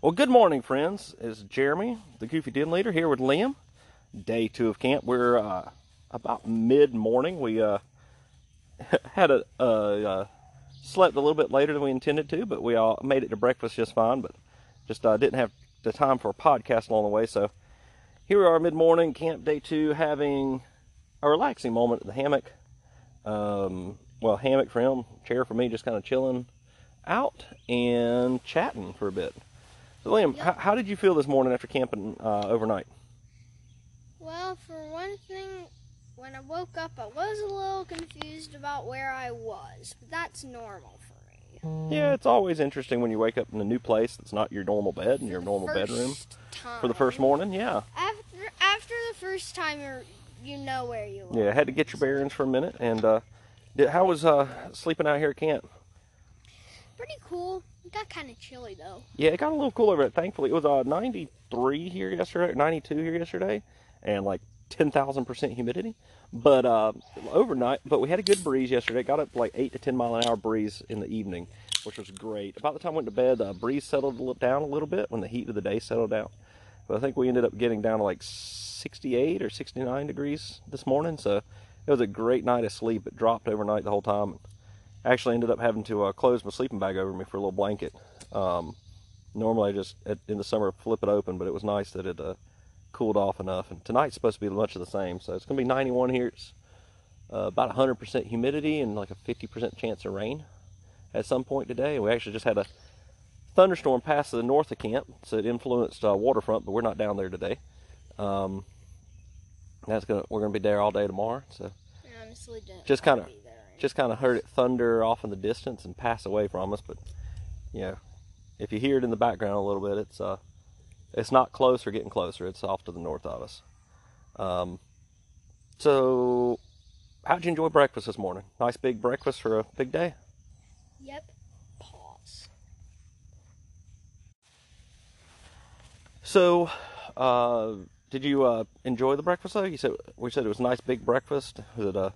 Well, good morning, friends. It's Jeremy, the Goofy Den Leader, here with Liam. Day two of camp. We're uh, about mid morning. We uh, had a uh, slept a little bit later than we intended to, but we all made it to breakfast just fine. But just uh, didn't have the time for a podcast along the way. So here we are, mid morning, camp day two, having a relaxing moment at the hammock. Um, well, hammock for him, chair for me, just kind of chilling out and chatting for a bit. So, Liam, Yep. how, how did you feel this morning after camping uh, overnight? Well, for one thing, when I woke up, I was a little confused about where I was, but that's normal for me. Yeah, it's always interesting when you wake up in a new place that's not your normal bed and your normal first bedroom Time. for the first morning. Yeah, After after the first time, you you know where you are. yeah, I had to get your bearings for a minute. And uh, did, how was uh, sleeping out here at camp? Pretty cool. It got kind of chilly though. Yeah, it got a little cooler, but thankfully it was uh, 93 here yesterday, 92 here yesterday, and like 10,000% humidity. But uh, overnight, but we had a good breeze yesterday. It Got up like 8 to 10 mile an hour breeze in the evening, which was great. About the time I went to bed, the breeze settled down a little bit when the heat of the day settled down. But I think we ended up getting down to like 68 or 69 degrees this morning, so it was a great night of sleep. It dropped overnight the whole time. Actually, ended up having to uh, close my sleeping bag over me for a little blanket. Um, normally, I just at, in the summer flip it open, but it was nice that it uh, cooled off enough. And tonight's supposed to be much of the same, so it's going to be 91 here. It's uh, about 100% humidity and like a 50% chance of rain at some point today. We actually just had a thunderstorm pass to the north of camp, so it influenced uh, waterfront, but we're not down there today. Um, that's gonna we're gonna be there all day tomorrow, so I honestly didn't. Just be there. Just kind of heard it thunder off in the distance and pass away from us. But you know, if you hear it in the background a little bit, it's uh, it's not close or getting closer. It's off to the north of us. Um, so, how'd you enjoy breakfast this morning? Nice big breakfast for a big day. Yep. Pause. So, uh, did you uh, enjoy the breakfast though? You said we said it was a nice big breakfast. Was it a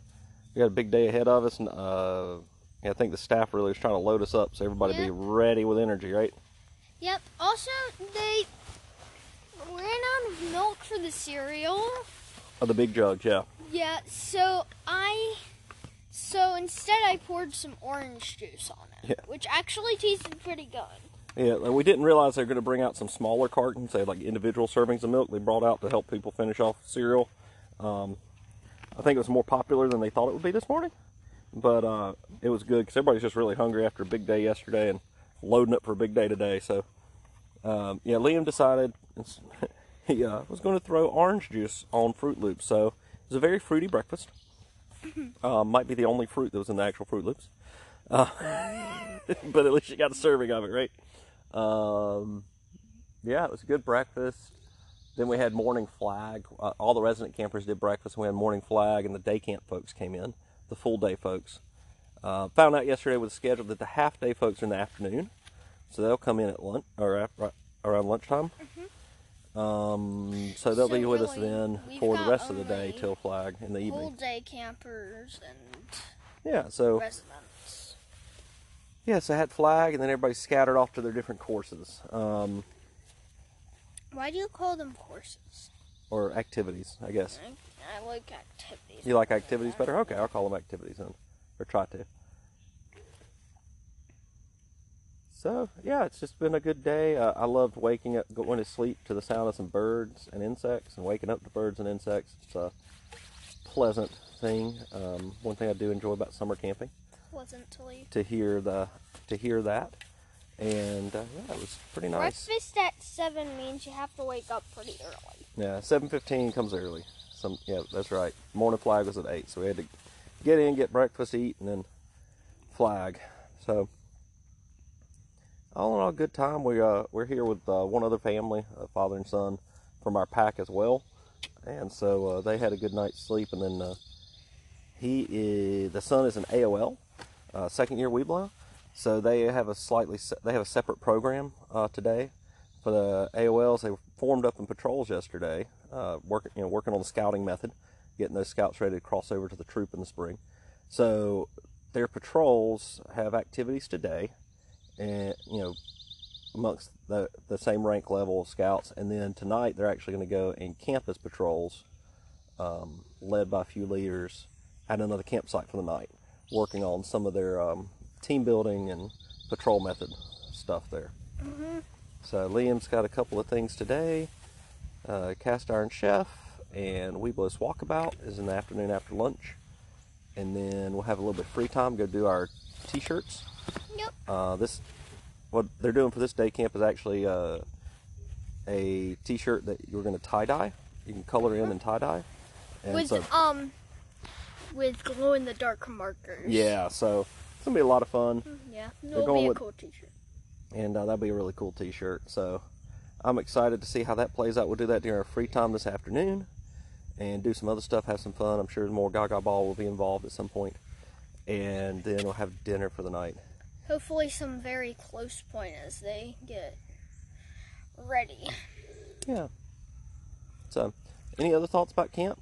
we got a big day ahead of us, and uh, yeah, I think the staff really is trying to load us up so everybody be ready with energy, right? Yep. Also, they ran out of milk for the cereal. Oh, the big jugs, yeah. Yeah, so I so instead I poured some orange juice on it, Yeah. which actually tasted pretty good. Yeah, we didn't realize they were going to bring out some smaller cartons, they had like individual servings of milk they brought out to help people finish off cereal. Um, I think it was more popular than they thought it would be this morning, but uh, it was good because everybody's just really hungry after a big day yesterday and loading up for a big day today. So, um, yeah, Liam decided he uh, was going to throw orange juice on Froot Loops. So it was a very fruity breakfast. Uh, might be the only fruit that was in the actual Froot Loops. Uh, but at least you got a serving of it, right? Um, yeah, it was a good breakfast. Then we had morning flag. Uh, all the resident campers did breakfast. And we had morning flag, and the day camp folks came in, the full day folks. Uh, found out yesterday with the schedule that the half day folks are in the afternoon, so they'll come in at lunch or af- right around lunchtime. Um, so they'll So be with us then for the rest of the day till flag in the evening. day campers and Yeah, so residents. yeah, so I had flag, and then everybody scattered off to their different courses. Um, Why do you call them courses? or activities, I guess. I, I like activities. You like activities better? Okay, I'll call them activities then, or try to. So yeah, it's just been a good day. Uh, I loved waking up, going to sleep to the sound of some birds and insects, and waking up to birds and insects. It's a pleasant thing. Um, one thing I do enjoy about summer camping leave. to hear the to hear that, and uh, yeah, it was pretty nice. Breakfast at seven means you have to wake up pretty early. Yeah, seven fifteen comes early. Some yeah, that's right. Morning flag was at eight, so we had to get in, get breakfast, eat, and then flag. So all in all, good time. We uh we're here with uh, one other family, a father and son, from our pack as well, and so uh, they had a good night's sleep. And then uh, he is the son is an AOL, uh, second year Webelo, so they have a slightly they have a separate program uh, today for the AOLs. They formed up in patrols yesterday, uh, working you know working on the scouting method, getting those scouts ready to cross over to the troop in the spring. So their patrols have activities today, and you know amongst the the same rank level of scouts. And then tonight they're actually going to go in campus patrols, um, led by a few leaders, at another campsite for the night, working on some of their um, team building and patrol method stuff there. So Liam's got a couple of things today. Uh, cast iron chef and Webelos walkabout is in the afternoon after lunch, and then we'll have a little bit of free time. Go do our t-shirts. Yep. Uh, this what they're doing for this day camp is actually uh, a t-shirt that you're going to tie dye. You can color in and tie dye. And with so, um, with glow in the dark markers. yeah, so it's gonna be a lot of fun. Yeah. They're It'll going be a with- cool T-shirt. and uh, that'll be a really cool T-shirt. So I'm excited to see how that plays out. We'll do that during our free time this afternoon, and do some other stuff, have some fun. I'm sure more Gaga Ball will be involved at some point, and then we'll have dinner for the night. Hopefully, some very close point as they get ready. Yeah. So, any other thoughts about camp?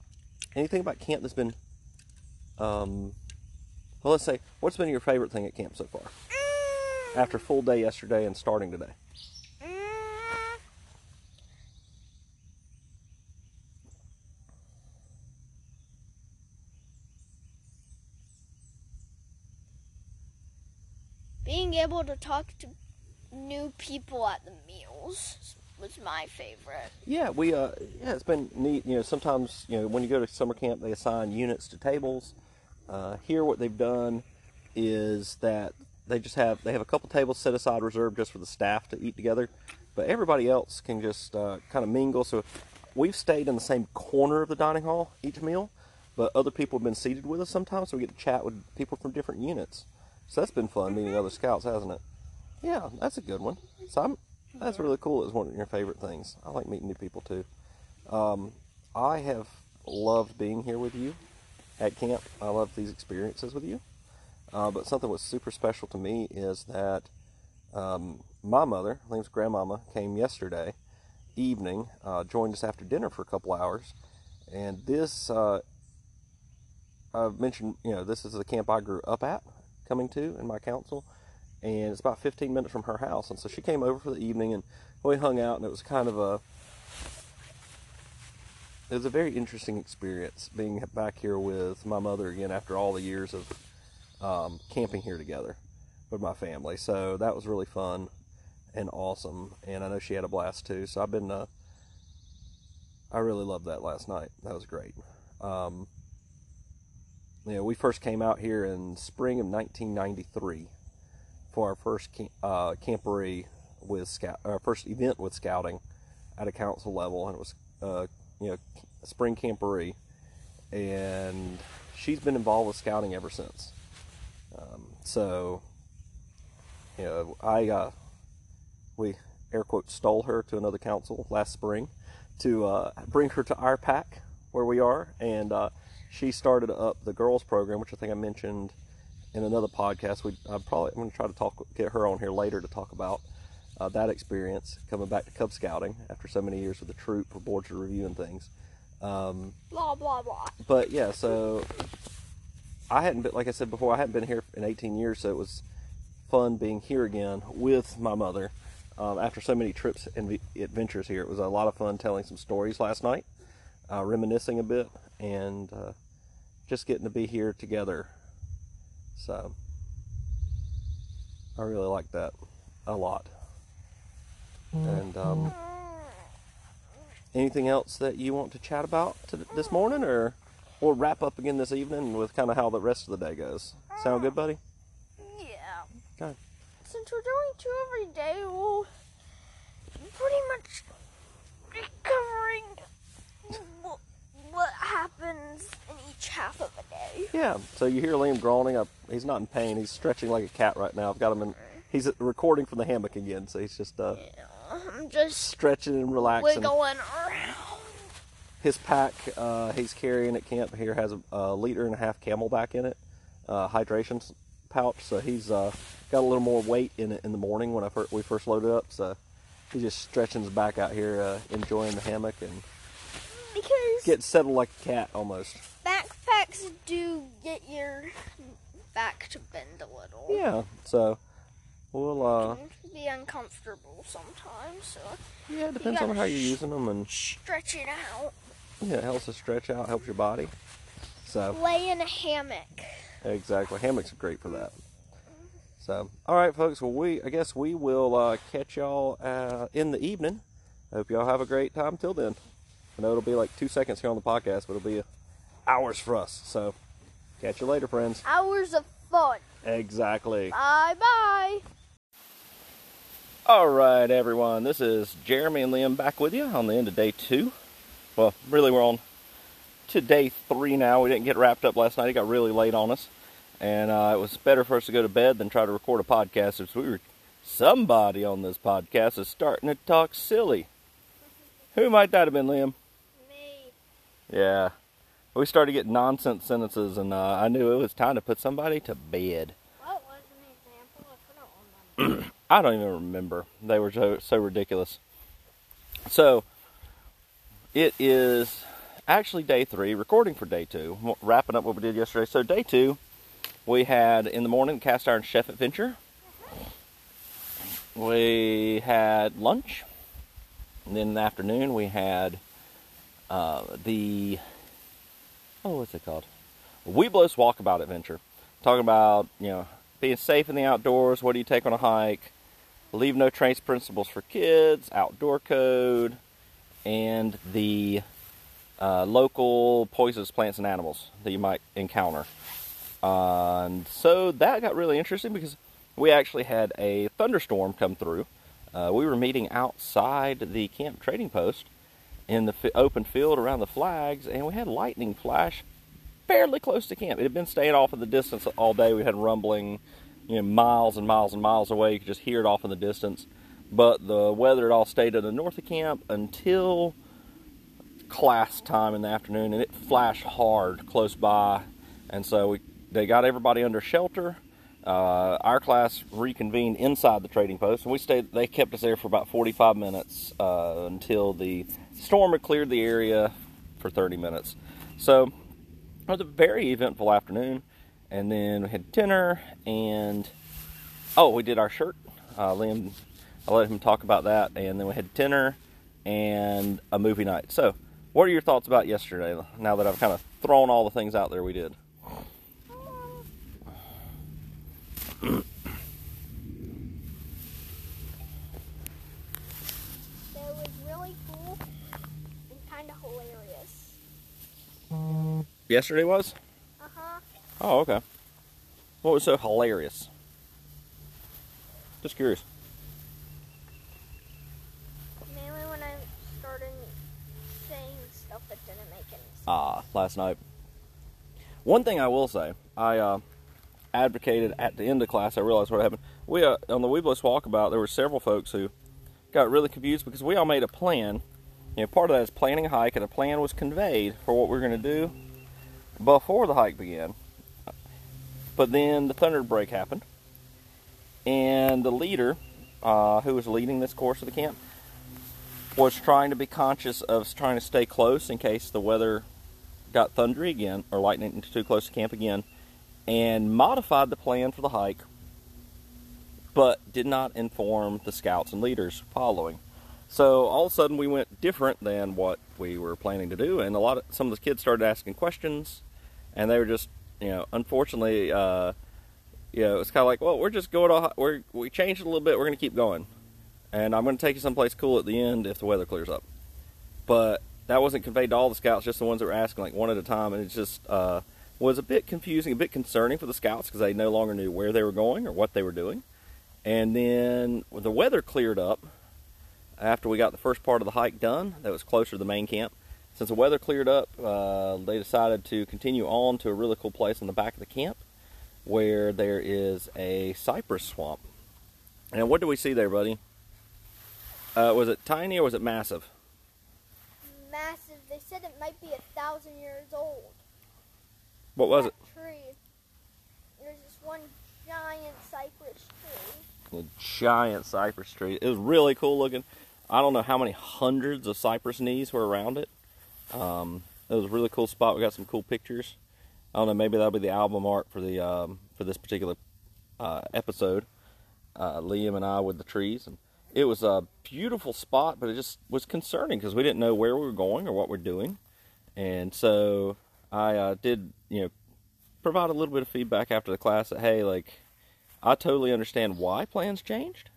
Anything about camp that's been, um, well, let's say, what's been your favorite thing at camp so far? After a full day yesterday and starting today. Being able to talk to new people at the meals was my favorite. Yeah, we uh yeah, it's been neat. You know, sometimes you know when you go to summer camp, they assign units to tables. Uh, here, what they've done is that they just have they have a couple tables set aside reserved just for the staff to eat together, but everybody else can just uh, kind of mingle. So we've stayed in the same corner of the dining hall each meal, but other people have been seated with us sometimes, so we get to chat with people from different units. So that's been fun meeting other scouts, hasn't it? Yeah, that's a good one. So I'm, that's really cool. It's one of your favorite things. I like meeting new people too. Um, I have loved being here with you at camp. I love these experiences with you. Uh, but something was super special to me is that um, my mother, Liam's grandmama, came yesterday evening, uh, joined us after dinner for a couple hours, and this uh, I've mentioned. You know, this is the camp I grew up at, coming to in my council, and it's about 15 minutes from her house. And so she came over for the evening, and we hung out, and it was kind of a it was a very interesting experience being back here with my mother again after all the years of um, camping here together with my family. So that was really fun and awesome, and I know she had a blast too. So I've been, uh, I really loved that last night. That was great. Um, you know, we first came out here in spring of 1993 for our first camp, uh, camporee with scout, our first event with scouting at a council level, and it was, uh, you know, spring camporee, and she's been involved with scouting ever since. Um, so, you know, I uh, we air quote stole her to another council last spring to uh, bring her to our pack where we are, and uh, she started up the girls program, which I think I mentioned in another podcast. We I probably I'm going to try to talk get her on here later to talk about uh, that experience coming back to Cub Scouting after so many years with the troop for boards of review and things. Um, Blah blah blah. but yeah, so I hadn't been, like I said before, I hadn't been here in 18 years, so it was fun being here again with my mother um, after so many trips and adventures here. It was a lot of fun telling some stories last night, uh, reminiscing a bit, and uh, just getting to be here together. So I really like that a lot. And um, anything else that you want to chat about to this morning, or we'll wrap up again this evening with kind of how the rest of the day goes. Sound good, buddy? Yeah. Okay. Since we're doing two every day, we'll pretty much be covering wh- what happens in each half of a day. Yeah. So you hear Liam groaning. Up, he's not in pain. He's stretching like a cat right now. I've got him in. He's recording from the hammock again, so he's just uh, Yeah, I'm just stretching and relaxing. wiggling around. His pack uh, he's carrying at camp here has a, a liter and a half CamelBak in it, uh, hydration pouch. So he's uh, got a little more weight in it in the morning when I fir- we first loaded up. So he's just stretching his back out here, uh, enjoying the hammock and Because getting settled like a cat almost. backpacks do get your back to bend a little. Yeah. So we'll uh, be uncomfortable sometimes, so yeah, it depends on how you're using them, and stretch it out. yeah, it helps to stretch out, helps your body. So Lay in a hammock. exactly, hammocks are great for that. So all right, folks. Well, we I guess we will uh, catch y'all uh, in the evening. I hope y'all have a great time till then. I know it'll be like two seconds here on the podcast, but it'll be hours for us. So catch you later, friends. Hours of fun. Exactly. Bye bye. All right, everyone. This is Jeremy and Liam back with you on the end of day two. Well, really, we're on to day three now. We didn't get wrapped up last night. It got really late on us, and uh, it was better for us to go to bed than try to record a podcast. Since we were somebody on this podcast is starting to talk silly. Who might that have been, Liam? Me. Yeah, we started getting nonsense sentences, and uh, I knew it was time to put somebody to bed. What was an example? I don't even remember. They were so, so ridiculous. So, it is actually day three, recording for day two, wrapping up what we did yesterday. So, day two, we had in the morning cast iron chef adventure. We had lunch. And then in the afternoon, we had uh, the, oh, what's it called? Webelos Walkabout Adventure. Talking about, you know, being safe in the outdoors. What do you take on a hike? Leave no trace principles for kids, outdoor code, and the uh, local poisonous plants and animals that you might encounter. Uh, and so that got really interesting because we actually had a thunderstorm come through. Uh, we were meeting outside the camp trading post in the fi- open field around the flags, and we had lightning flash fairly close to camp. It had been staying off in the distance all day. We had rumbling, you know, miles and miles and miles away. You could just hear it off in the distance. But the weather had all stayed to the north of camp until class time in the afternoon, and it flashed hard close by. And so we they got everybody under shelter. Uh, our class reconvened inside the trading post, and we stayed. They kept us there for about 45 minutes uh, until the storm had cleared the area for 30 minutes. So it was a very eventful afternoon, and then we had dinner, and oh, we did our shirt. Uh, Liam, I let him talk about that, and then we had dinner and a movie night. So, what are your thoughts about yesterday? Now that I've kind of thrown all the things out there we did. That was really cool and kind of hilarious. Yesterday was. Oh, okay. What was so hilarious? Just curious. Mainly when I started saying stuff that didn't make any sense. Ah, last night. One thing I will say, I uh, advocated at the end of class. I realized what happened. We uh, on the Webelos walkabout, there were several folks who got really confused because we all made a plan. You know, part of that is planning a hike, and a plan was conveyed for what we are going to do before the hike began. But then the thunder break happened, and the leader, uh, who was leading this course of the camp, was trying to be conscious of trying to stay close in case the weather got thundery again or lightning too close to camp again, and modified the plan for the hike, but did not inform the scouts and leaders following. So all of a sudden we went different than what we were planning to do, and a lot of some of the kids started asking questions, and they were just, you know, unfortunately, uh, you know, it's kind of like, well, we're just going to, we're we changed it a little bit, we're going to keep going, and I'm going to take you someplace cool at the end if the weather clears up, but that wasn't conveyed to all the scouts, just the ones that were asking like one at a time, and it just uh, was a bit confusing, a bit concerning for the scouts because they no longer knew where they were going or what they were doing. And then the weather cleared up after we got the first part of the hike done, that was closer to the main camp. Since the weather cleared up, uh, they decided to continue on to a really cool place in the back of the camp where there is a cypress swamp. And what do we see there, buddy? Uh, was it tiny or was it massive? Massive. They said it might be a thousand years old. What was it? that Tree. There's this one giant cypress tree. a giant cypress tree. It was really cool looking. I don't know how many hundreds of cypress knees were around it. Um, it was a really cool spot. We got some cool pictures. I don't know. Maybe that'll be the album art for the um, for this particular uh, episode. uh, Liam and I with the trees, and it was a beautiful spot, but it just was concerning because we didn't know where we were going or what we're doing, and so I uh, did you know provide a little bit of feedback after the class that hey like I totally understand why plans changed,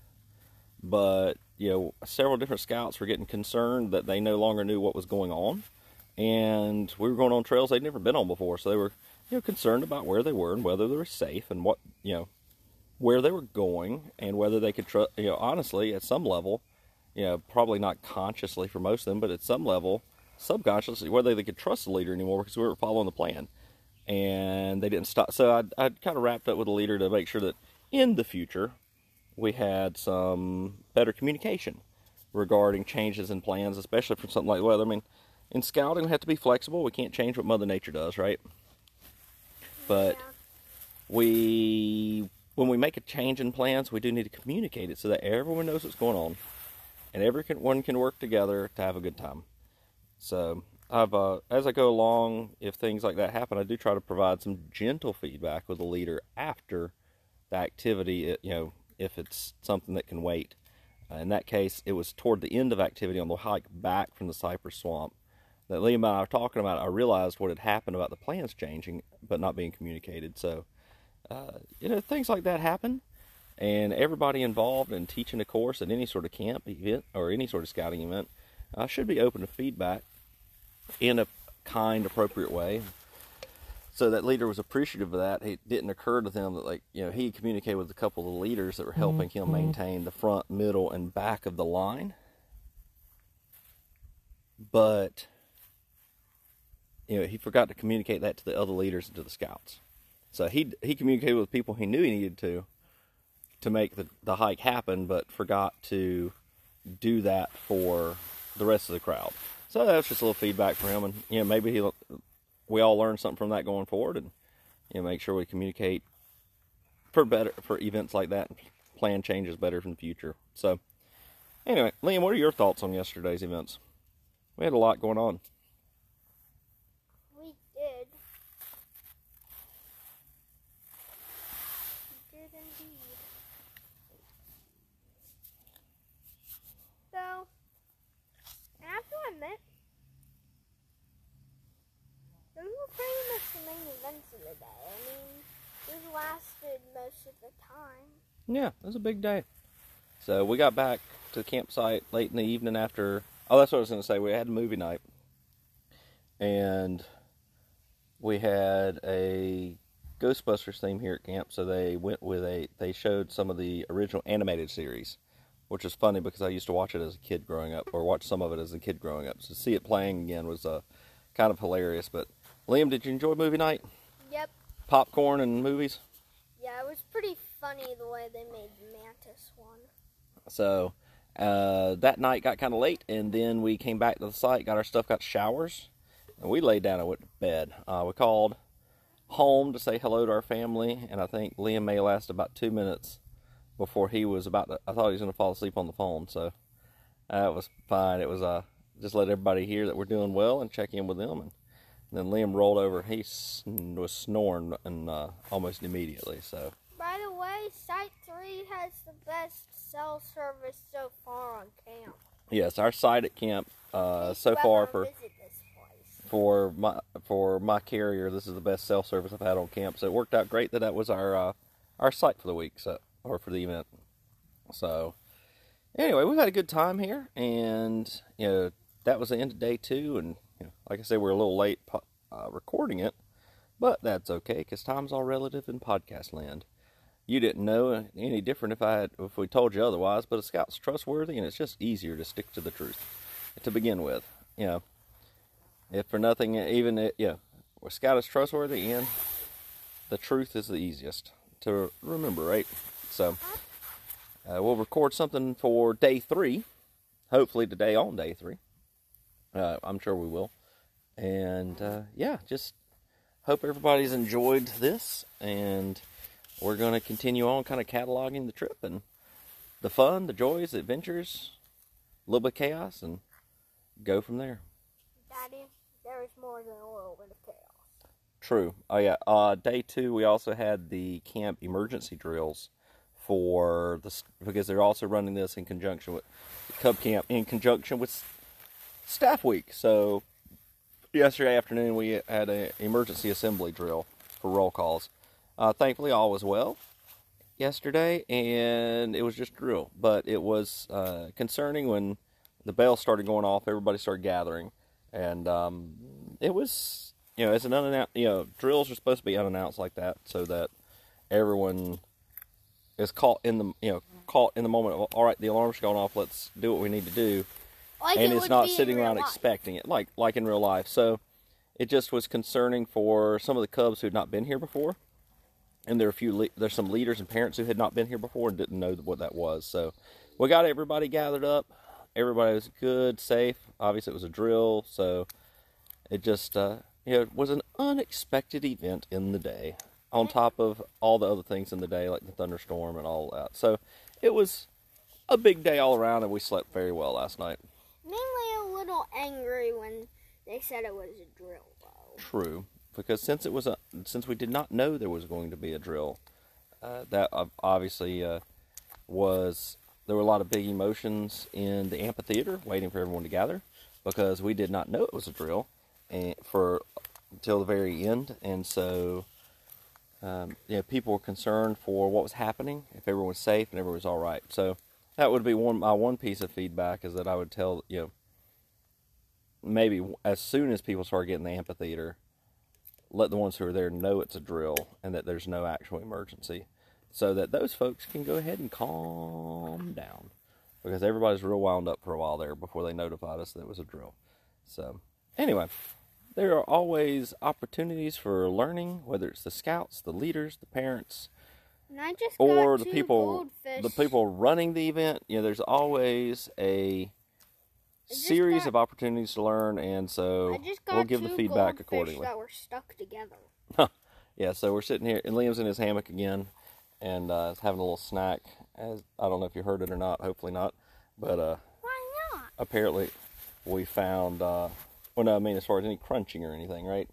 but you know several different scouts were getting concerned that they no longer knew what was going on, and we were going on trails they'd never been on before, so they were you know concerned about where they were and whether they were safe and what you know where they were going and whether they could trust you know honestly at some level you know probably not consciously for most of them but at some level subconsciously whether they could trust the leader anymore because we were following the plan. And they didn't stop so i i kind of wrapped up with the leader to make sure that in the future we had some better communication regarding changes in plans especially for something like weather. I mean in scouting we have to be flexible. We can't change what mother nature does right? But Yeah. we when we make a change in plans we do need to communicate it so that everyone knows what's going on and everyone can work together to have a good time. So i've uh, as i go along if things like that happen i do try to provide some gentle feedback with the leader after the activity it, you know if it's something that can wait. Uh, in that case it was toward the end of activity on the hike back from the cypress swamp that Liam and I were talking about, I realized what had happened about the plans changing but not being communicated. So, uh, you know, things like that happen, and everybody involved in teaching a course at any sort of camp event or any sort of scouting event uh, should be open to feedback in a kind, appropriate way. So that leader was appreciative of that. It didn't occur to them that, like, you know, he communicated with a couple of the leaders that were helping him maintain the front, middle, and back of the line. But you know, he forgot to communicate that to the other leaders and to the scouts. So he he communicated with people he knew he needed to to make the, the hike happen, but forgot to do that for the rest of the crowd. So that was just a little feedback for him, and you know maybe he we all learn something from that going forward, and you know make sure we communicate for better for events like that, and plan changes better in the future. So anyway, Liam, what are your thoughts on yesterday's events? We had a lot going on. We did. We did indeed. So, I have to admit, those were pretty much the main events of the day. I mean, these lasted most of the time. Yeah, it was a big day. So we got back to the campsite late in the evening after. Oh, that's what I was going to say. We had a movie night, and we had a Ghostbusters theme here at camp. So they went with a. They showed some of the original animated series, which is funny because I used to watch it as a kid growing up, or watch some of it as a kid growing up. So to see it playing again was uh, kind of hilarious. But Liam, did you enjoy movie night? Yep. Popcorn and movies. Yeah, it was pretty funny the way they made Mantis one. So uh, that night got kind of late, and then we came back to the site, got our stuff, got showers, and we laid down and went to bed. Uh, we called home to say hello to our family, and I think Liam may last about two minutes before he was about to. I thought he was going to fall asleep on the phone, so that was fine. It was uh, just let everybody hear that we're doing well and check in with them, and then Liam rolled over. He sn- was snoring and uh, almost immediately. So By the way, Site 3 has the best cell service so far on camp. yes, our site at camp uh, so far for. visit this place. for my for my carrier. This is the best cell service I've had on camp, so it worked out great that that was our uh, our site for the week, so or for the event. So anyway, we've had a good time here, and you know that was the end of day two, and you know, like I said, we're a little late uh, recording it, but that's okay because time's all relative in podcast land. You didn't know any different if I had, if we told you otherwise, but a scout's trustworthy, and it's just easier to stick to the truth to begin with. You know, if for nothing, even it, yeah, a scout is trustworthy, and the truth is the easiest to remember, right? So uh, we'll record something for day three, hopefully today on day three. Uh, I'm sure we will, and uh, yeah, just hope everybody's enjoyed this, and we're going to continue on, kind of cataloging the trip and the fun, the joys, the adventures, a little bit of chaos, and go from there. Daddy, there is more than a little bit of chaos. True. Oh yeah. Uh, day two, we also had the camp emergency drills for the s- because they're also running this in conjunction with Cub Camp in conjunction with Staff Week. So yesterday afternoon we had an emergency assembly drill for roll calls. Uh, thankfully, all was well yesterday, and it was just drill. But it was uh, concerning when the bell started going off. Everybody started gathering, and um, it was you know as an unannounced you know drills are supposed to be unannounced like that so that everyone is caught in the you know caught in the moment of all right the alarm's going off let's do what we need to do. Like and it it's not sitting around life. expecting it like like in real life. So it just was concerning for some of the cubs who had not been here before and there are a few le- there's some leaders and parents who had not been here before and didn't know what that was. So we got everybody gathered up. Everybody was good safe. Obviously it was a drill. So it just uh, you know it was an unexpected event in the day on top of all the other things in the day like the thunderstorm and all that. So it was a big day all around and we slept very well last night. Mainly a little angry when they said it was a drill, though. True, because since it was a since we did not know there was going to be a drill, uh, that obviously uh, was there were a lot of big emotions in the amphitheater waiting for everyone to gather because we did not know it was a drill and for until the very end, and so um, you know people were concerned for what was happening if everyone was safe and everyone was all right. So that would be one my one piece of feedback is that I would tell you know maybe as soon as people start getting the amphitheater, let the ones who are there know it's a drill and that there's no actual emergency, so that those folks can go ahead and calm down, because everybody's real wound up for a while there before they notified us that it was a drill. So anyway, there are always opportunities for learning, whether it's the scouts, the leaders, the parents, And I just or the people goldfish. the people running the event you know there's always a series got- of opportunities to learn and so I just got we'll give the feedback accordingly that were stuck together. yeah so we're sitting here and liam's in his hammock again and uh, is having a little snack as i don't know if you heard it or not hopefully not but uh, Why not? apparently we found uh, well no i mean as far as any crunching or anything right?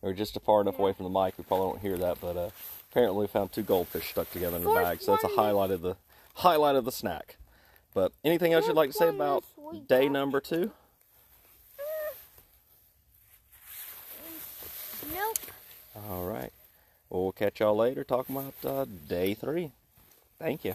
We're just far enough away from the mic we probably won't hear that but uh, apparently we found two goldfish stuck together in the bag so that's a highlight of the highlight of the snack. But anything else you'd like to say about day number two? Nope. all right. Well we'll catch y'all later talking about uh, day three. Thank you